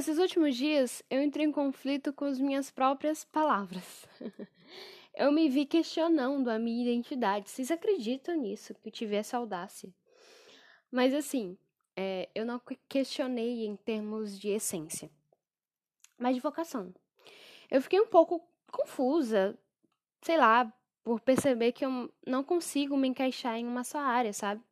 Esses últimos dias eu entrei em conflito com as minhas próprias palavras. eu me vi questionando a minha identidade. Vocês acreditam nisso? Que eu tive essa audácia. Mas assim, é, eu não questionei em termos de essência, mas de vocação. Eu fiquei um pouco confusa, sei lá, por perceber que eu não consigo me encaixar em uma só área, sabe?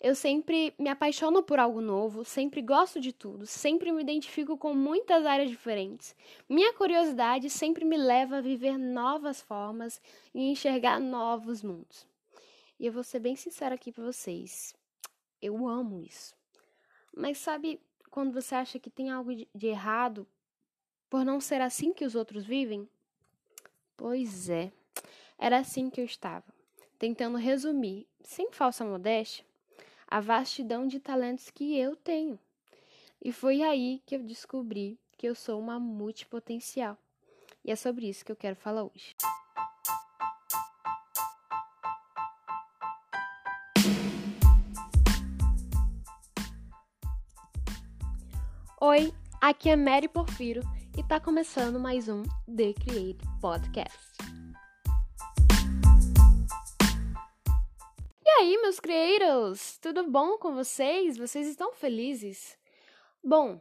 Eu sempre me apaixono por algo novo, sempre gosto de tudo, sempre me identifico com muitas áreas diferentes. Minha curiosidade sempre me leva a viver novas formas e enxergar novos mundos. E eu vou ser bem sincera aqui para vocês. Eu amo isso. Mas sabe quando você acha que tem algo de errado por não ser assim que os outros vivem? Pois é. Era assim que eu estava, tentando resumir, sem falsa modéstia, a vastidão de talentos que eu tenho. E foi aí que eu descobri que eu sou uma multipotencial. E é sobre isso que eu quero falar hoje. Oi, aqui é Mary Porfiro e tá começando mais um The Create Podcast. Aí, meus creators? Tudo bom com vocês? Vocês estão felizes? Bom,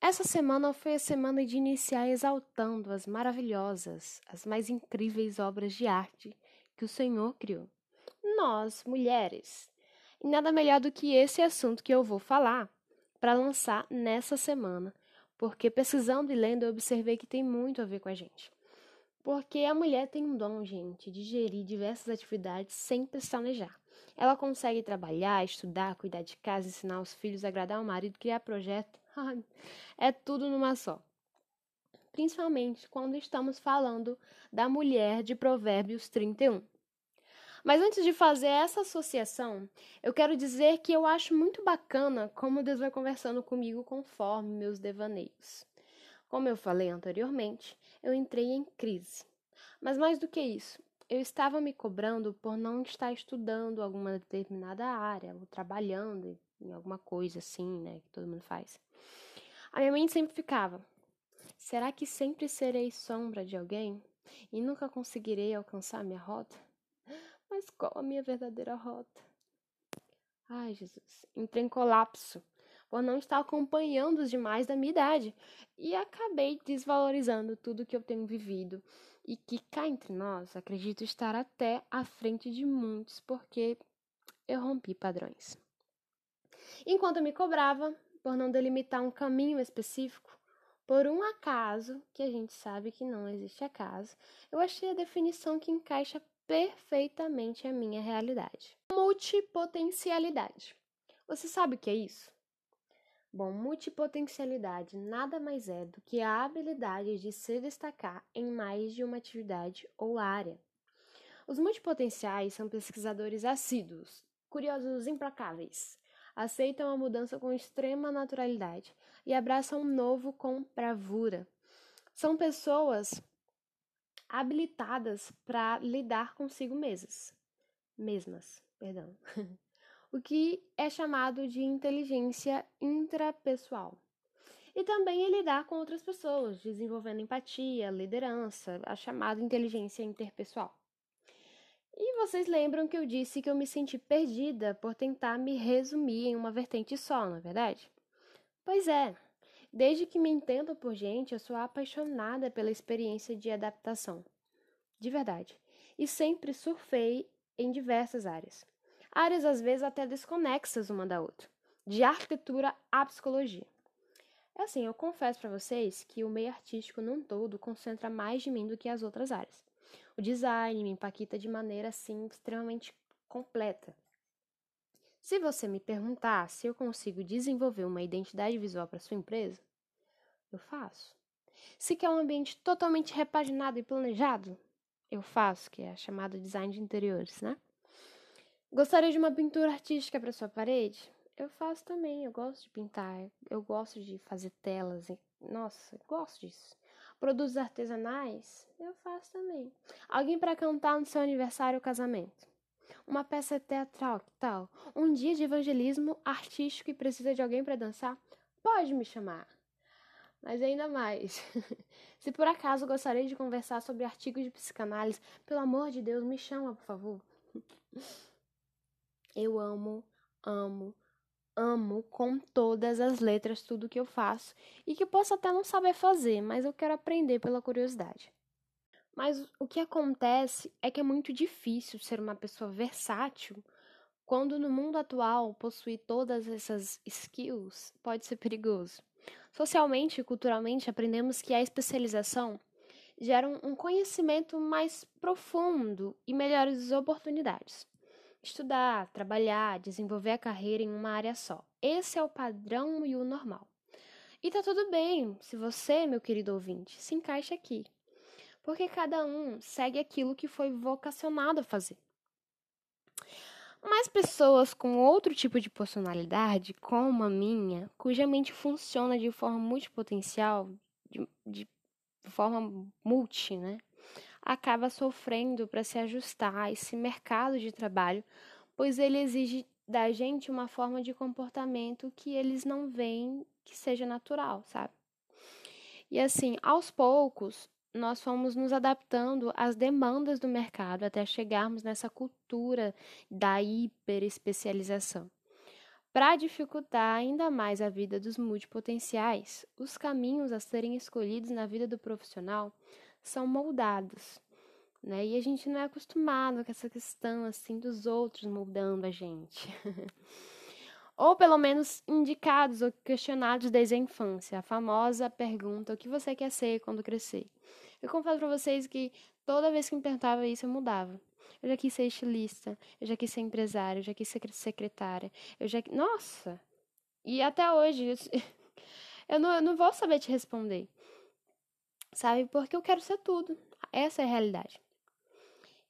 essa semana foi a semana de iniciar exaltando as maravilhosas, as mais incríveis obras de arte que o Senhor criou. Nós, mulheres. E nada melhor do que esse assunto que eu vou falar para lançar nessa semana, porque pesquisando e lendo eu observei que tem muito a ver com a gente. Porque a mulher tem um dom, gente, de gerir diversas atividades sem pestanejar. Ela consegue trabalhar, estudar, cuidar de casa, ensinar os filhos, agradar o marido, criar projeto. é tudo numa só. Principalmente quando estamos falando da mulher de Provérbios 31. Mas antes de fazer essa associação, eu quero dizer que eu acho muito bacana como Deus vai conversando comigo conforme meus devaneios. Como eu falei anteriormente, eu entrei em crise. Mas mais do que isso, eu estava me cobrando por não estar estudando alguma determinada área, ou trabalhando em alguma coisa assim, né, que todo mundo faz. A minha mente sempre ficava: será que sempre serei sombra de alguém e nunca conseguirei alcançar minha rota? Mas qual a minha verdadeira rota? Ai, Jesus, entrei em colapso por não estar acompanhando os demais da minha idade e acabei desvalorizando tudo que eu tenho vivido e que cá entre nós acredito estar até à frente de muitos porque eu rompi padrões. Enquanto eu me cobrava por não delimitar um caminho específico, por um acaso, que a gente sabe que não existe acaso, eu achei a definição que encaixa perfeitamente a minha realidade. Multipotencialidade. Você sabe o que é isso? Bom, multipotencialidade nada mais é do que a habilidade de se destacar em mais de uma atividade ou área. Os multipotenciais são pesquisadores assíduos, curiosos implacáveis, aceitam a mudança com extrema naturalidade e abraçam o novo com bravura. São pessoas habilitadas para lidar consigo mesmas. Mesmas, perdão. o que é chamado de inteligência intrapessoal. E também é lidar com outras pessoas, desenvolvendo empatia, liderança, a chamada inteligência interpessoal. E vocês lembram que eu disse que eu me senti perdida por tentar me resumir em uma vertente só, não é verdade? Pois é, desde que me entendo por gente, eu sou apaixonada pela experiência de adaptação. De verdade. E sempre surfei em diversas áreas áreas às vezes até desconexas uma da outra, de arquitetura à psicologia. É assim, eu confesso para vocês que o meio artístico num todo concentra mais de mim do que as outras áreas. O design me empaquita de maneira assim extremamente completa. Se você me perguntar se eu consigo desenvolver uma identidade visual para sua empresa, eu faço. Se quer um ambiente totalmente repaginado e planejado, eu faço, que é a chamada design de interiores, né? Gostaria de uma pintura artística para sua parede? Eu faço também, eu gosto de pintar, eu gosto de fazer telas, nossa, gosto disso. Produtos artesanais? Eu faço também. Alguém para cantar no seu aniversário ou casamento? Uma peça teatral, que tal? Um dia de evangelismo artístico e precisa de alguém para dançar? pode me chamar. Mas ainda mais, se por acaso gostaria de conversar sobre artigos de psicanálise, pelo amor de Deus, me chama, por favor. Eu amo, amo, amo com todas as letras tudo que eu faço e que posso até não saber fazer, mas eu quero aprender pela curiosidade. Mas o que acontece é que é muito difícil ser uma pessoa versátil quando no mundo atual possuir todas essas skills pode ser perigoso. Socialmente e culturalmente aprendemos que a especialização gera um conhecimento mais profundo e melhores oportunidades. Estudar, trabalhar, desenvolver a carreira em uma área só. Esse é o padrão e o normal. E tá tudo bem se você, meu querido ouvinte, se encaixa aqui. Porque cada um segue aquilo que foi vocacionado a fazer. Mas pessoas com outro tipo de personalidade, como a minha, cuja mente funciona de forma multipotencial, de, de forma multi, né? Acaba sofrendo para se ajustar a esse mercado de trabalho, pois ele exige da gente uma forma de comportamento que eles não veem que seja natural, sabe? E assim, aos poucos, nós fomos nos adaptando às demandas do mercado até chegarmos nessa cultura da hiperespecialização. Para dificultar ainda mais a vida dos multipotenciais, os caminhos a serem escolhidos na vida do profissional são moldados, né? E a gente não é acostumado com essa questão assim dos outros moldando a gente. ou pelo menos indicados ou questionados desde a infância, a famosa pergunta: o que você quer ser quando crescer? Eu confesso para vocês que toda vez que me perguntava isso eu mudava. Eu já quis ser estilista, eu já quis ser empresária, eu já quis ser secretária, eu já nossa. E até hoje eu não, eu não vou saber te responder sabe? Porque eu quero ser tudo. Essa é a realidade.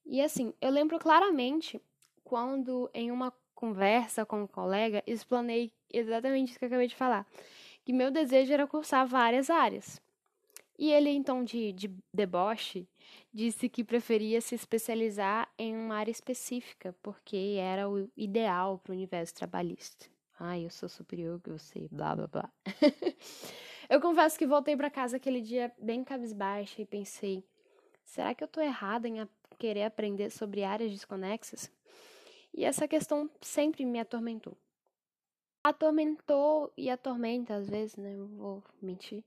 E assim, eu lembro claramente quando em uma conversa com um colega explanei exatamente isso que eu acabei de falar, que meu desejo era cursar várias áreas. E ele, então, de, de deboche, disse que preferia se especializar em uma área específica, porque era o ideal para o universo trabalhista. Ai, eu sou superior que você, blá blá blá. Eu confesso que voltei para casa aquele dia bem cabisbaixa e pensei: será que eu tô errada em querer aprender sobre áreas desconexas? E essa questão sempre me atormentou. Atormentou e atormenta às vezes, né? Vou mentir.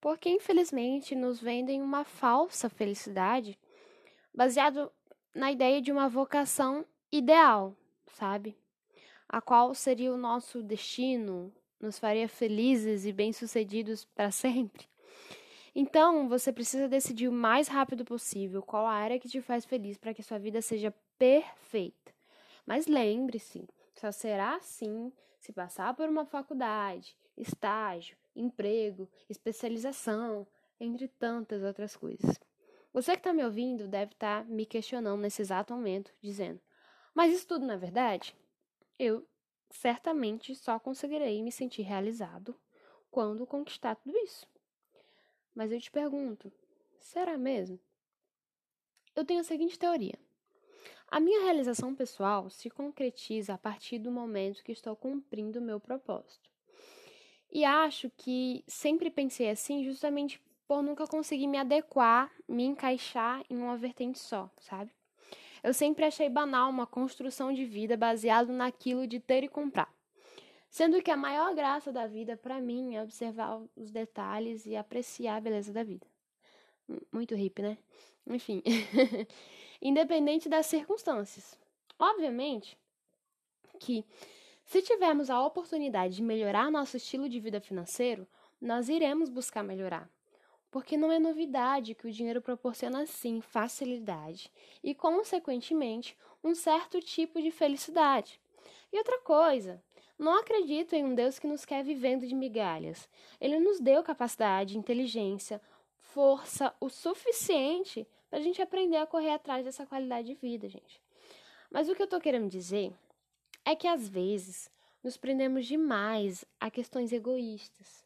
Porque infelizmente nos vendem uma falsa felicidade baseado na ideia de uma vocação ideal, sabe? A qual seria o nosso destino, nos faria felizes e bem-sucedidos para sempre. Então, você precisa decidir o mais rápido possível qual a área que te faz feliz para que sua vida seja perfeita. Mas lembre-se, só será assim se passar por uma faculdade, estágio, emprego, especialização, entre tantas outras coisas. Você que está me ouvindo deve estar tá me questionando nesse exato momento, dizendo: Mas isso tudo não é verdade? Eu certamente só conseguirei me sentir realizado quando conquistar tudo isso. Mas eu te pergunto, será mesmo? Eu tenho a seguinte teoria. A minha realização pessoal se concretiza a partir do momento que estou cumprindo o meu propósito. E acho que sempre pensei assim justamente por nunca conseguir me adequar, me encaixar em uma vertente só, sabe? Eu sempre achei banal uma construção de vida baseado naquilo de ter e comprar. Sendo que a maior graça da vida para mim é observar os detalhes e apreciar a beleza da vida. Muito hippie, né? Enfim, independente das circunstâncias. Obviamente que se tivermos a oportunidade de melhorar nosso estilo de vida financeiro, nós iremos buscar melhorar porque não é novidade que o dinheiro proporciona sim facilidade e, consequentemente, um certo tipo de felicidade. E outra coisa, não acredito em um Deus que nos quer vivendo de migalhas. Ele nos deu capacidade, inteligência, força o suficiente para a gente aprender a correr atrás dessa qualidade de vida, gente. Mas o que eu estou querendo dizer é que às vezes nos prendemos demais a questões egoístas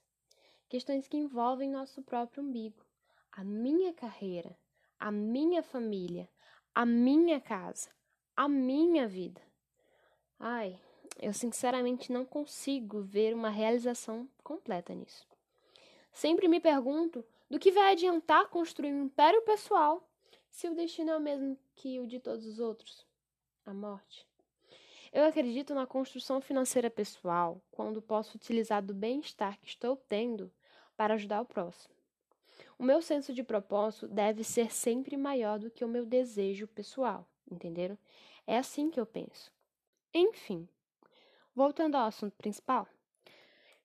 questões que envolvem nosso próprio umbigo, a minha carreira, a minha família, a minha casa, a minha vida. Ai, eu sinceramente não consigo ver uma realização completa nisso. Sempre me pergunto do que vai adiantar construir um império pessoal se o destino é o mesmo que o de todos os outros a morte. Eu acredito na construção financeira pessoal quando posso utilizar do bem-estar que estou tendo para ajudar o próximo. O meu senso de propósito deve ser sempre maior do que o meu desejo pessoal, entenderam? É assim que eu penso. Enfim, voltando ao assunto principal.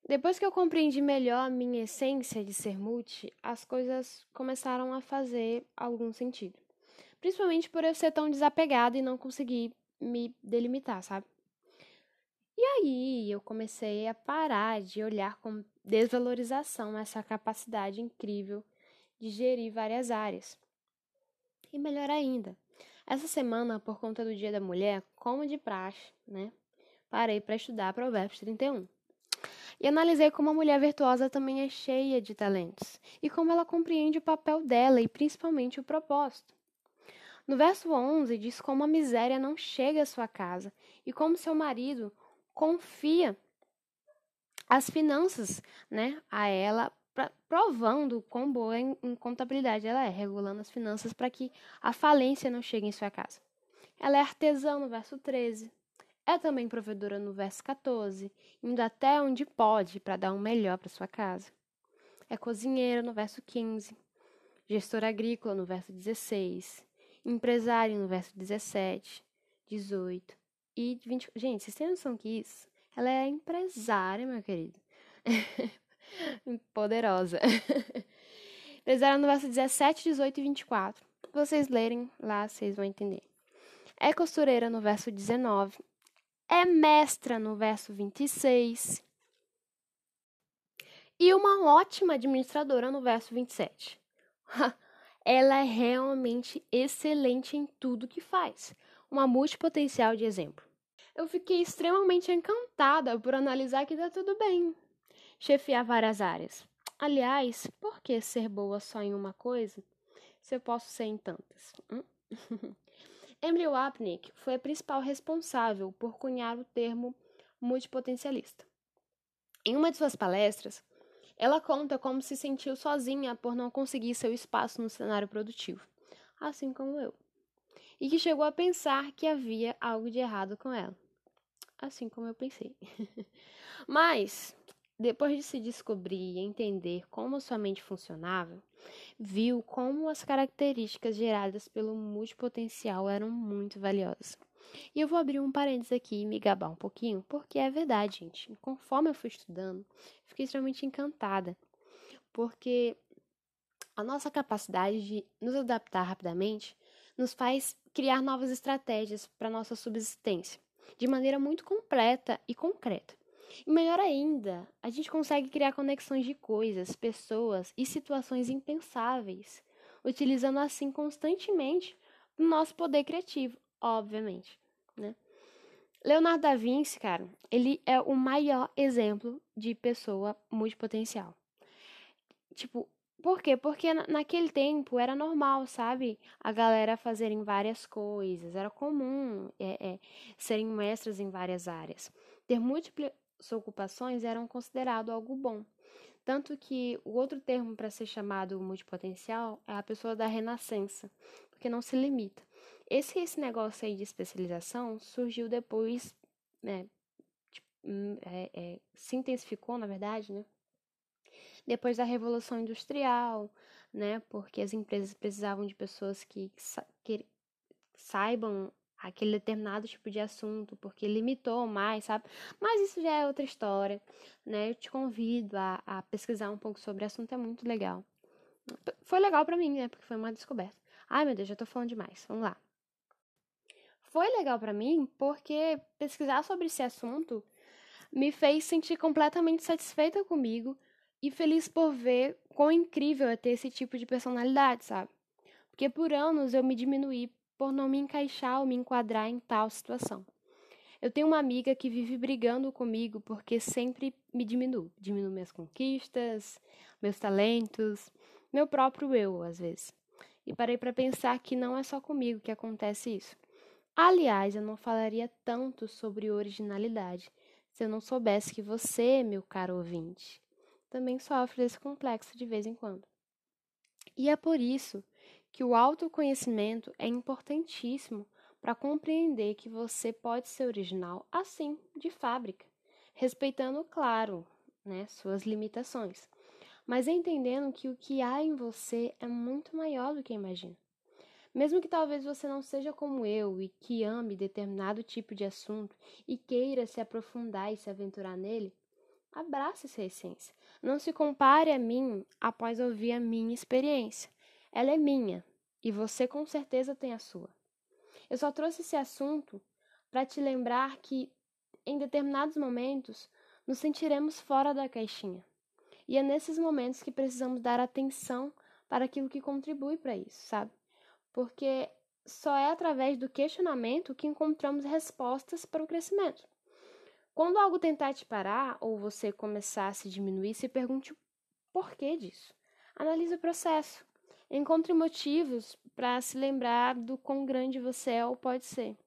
Depois que eu compreendi melhor a minha essência de ser multi, as coisas começaram a fazer algum sentido. Principalmente por eu ser tão desapegada e não conseguir me delimitar, sabe? E aí eu comecei a parar de olhar com desvalorização essa capacidade incrível de gerir várias áreas. E melhor ainda, essa semana, por conta do Dia da Mulher, como de praxe, né? Parei para estudar Provérbios 31. E analisei como a mulher virtuosa também é cheia de talentos e como ela compreende o papel dela e principalmente o propósito. No verso 11 diz como a miséria não chega à sua casa e como seu marido confia as finanças, né, a ela, pra, provando quão boa em, em contabilidade ela é, regulando as finanças para que a falência não chegue em sua casa. Ela é artesã no verso 13, é também provedora no verso 14, indo até onde pode para dar um melhor para sua casa. É cozinheira no verso 15, gestora agrícola no verso 16, empresária no verso 17, 18 e 20. Gente, vocês têm noção que isso? Ela é empresária, meu querido. Poderosa. empresária no verso 17, 18 e 24. Se vocês lerem lá, vocês vão entender. É costureira no verso 19, é mestra no verso 26 e uma ótima administradora no verso 27. Ela é realmente excelente em tudo que faz, uma multipotencial de exemplo. Eu fiquei extremamente encantada por analisar que está tudo bem. Chefiar várias áreas. Aliás, por que ser boa só em uma coisa se eu posso ser em tantas? Hum? Emily Wapnick foi a principal responsável por cunhar o termo multipotencialista. Em uma de suas palestras, ela conta como se sentiu sozinha por não conseguir seu espaço no cenário produtivo, assim como eu, e que chegou a pensar que havia algo de errado com ela, assim como eu pensei. Mas, depois de se descobrir e entender como sua mente funcionava, viu como as características geradas pelo multipotencial eram muito valiosas. E eu vou abrir um parênteses aqui e me gabar um pouquinho, porque é verdade, gente. Conforme eu fui estudando, fiquei extremamente encantada, porque a nossa capacidade de nos adaptar rapidamente nos faz criar novas estratégias para nossa subsistência, de maneira muito completa e concreta. E melhor ainda, a gente consegue criar conexões de coisas, pessoas e situações impensáveis, utilizando assim constantemente o nosso poder criativo, obviamente, né? Leonardo da Vinci, cara, ele é o maior exemplo de pessoa multipotencial. Tipo, por quê? Porque naquele tempo era normal, sabe? A galera fazerem várias coisas, era comum é, é, serem mestras em várias áreas. Ter múltiplas ocupações eram considerado algo bom. Tanto que o outro termo para ser chamado multipotencial é a pessoa da renascença, porque não se limita. Esse, esse negócio aí de especialização surgiu depois, né, tipo, hum, é, é, se intensificou, na verdade, né, depois da Revolução Industrial, né, porque as empresas precisavam de pessoas que, que saibam aquele determinado tipo de assunto, porque limitou mais, sabe? Mas isso já é outra história, né? Eu te convido a, a pesquisar um pouco sobre o assunto, é muito legal. Foi legal para mim, né? Porque foi uma descoberta. Ai, meu Deus, já tô falando demais. Vamos lá. Foi legal para mim porque pesquisar sobre esse assunto me fez sentir completamente satisfeita comigo e feliz por ver quão incrível é ter esse tipo de personalidade, sabe? Porque por anos eu me diminuí por não me encaixar ou me enquadrar em tal situação. Eu tenho uma amiga que vive brigando comigo porque sempre me diminui. Diminui minhas conquistas, meus talentos, meu próprio eu, às vezes. E parei para pensar que não é só comigo que acontece isso. Aliás, eu não falaria tanto sobre originalidade se eu não soubesse que você, meu caro ouvinte, também sofre desse complexo de vez em quando. E é por isso que o autoconhecimento é importantíssimo para compreender que você pode ser original assim, de fábrica, respeitando, claro, né, suas limitações, mas entendendo que o que há em você é muito maior do que imagina. Mesmo que talvez você não seja como eu e que ame determinado tipo de assunto e queira se aprofundar e se aventurar nele, abrace essa essência. Não se compare a mim após ouvir a minha experiência. Ela é minha e você com certeza tem a sua. Eu só trouxe esse assunto para te lembrar que em determinados momentos nos sentiremos fora da caixinha. E é nesses momentos que precisamos dar atenção para aquilo que contribui para isso, sabe? Porque só é através do questionamento que encontramos respostas para o crescimento. Quando algo tentar te parar ou você começar a se diminuir, se pergunte o porquê disso. Analise o processo. Encontre motivos para se lembrar do quão grande você é ou pode ser.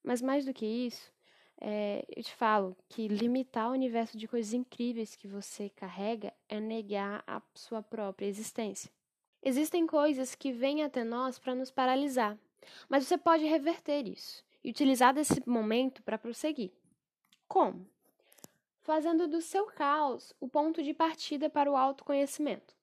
Mas mais do que isso, é, eu te falo que limitar o universo de coisas incríveis que você carrega é negar a sua própria existência. Existem coisas que vêm até nós para nos paralisar, mas você pode reverter isso e utilizar desse momento para prosseguir. Como? Fazendo do seu caos o ponto de partida para o autoconhecimento.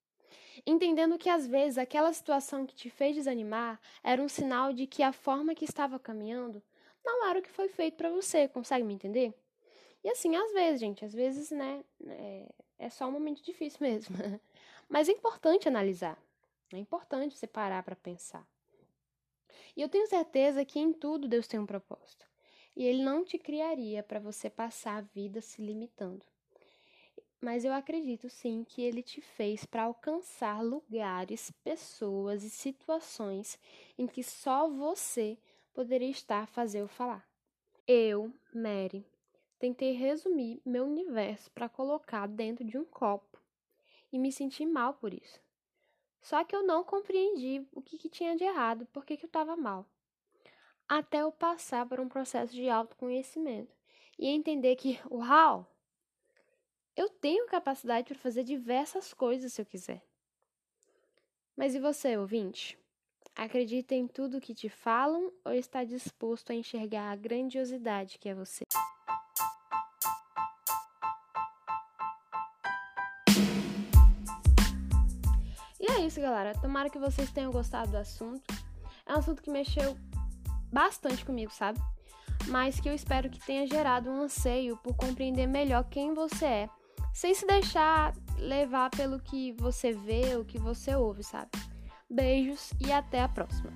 Entendendo que às vezes aquela situação que te fez desanimar era um sinal de que a forma que estava caminhando não era o que foi feito para você, consegue me entender? E assim, às vezes, gente, às vezes, né, é, é só um momento difícil mesmo. Mas é importante analisar. É importante você parar para pensar. E eu tenho certeza que em tudo Deus tem um propósito. E Ele não te criaria para você passar a vida se limitando. Mas eu acredito sim que Ele te fez para alcançar lugares, pessoas e situações em que só você poderia estar fazer ou falar. Eu, Mary, tentei resumir meu universo para colocar dentro de um copo e me senti mal por isso. Só que eu não compreendi o que, que tinha de errado, por que, eu estava mal. Até eu passar por um processo de autoconhecimento e entender que, uau, eu tenho capacidade para fazer diversas coisas se eu quiser. Mas e você, ouvinte? Acredita em tudo que te falam ou está disposto a enxergar a grandiosidade que é você? Isso, galera. Tomara que vocês tenham gostado do assunto. É um assunto que mexeu bastante comigo, sabe? Mas que eu espero que tenha gerado um anseio por compreender melhor quem você é, sem se deixar levar pelo que você vê ou que você ouve, sabe? Beijos e até a próxima.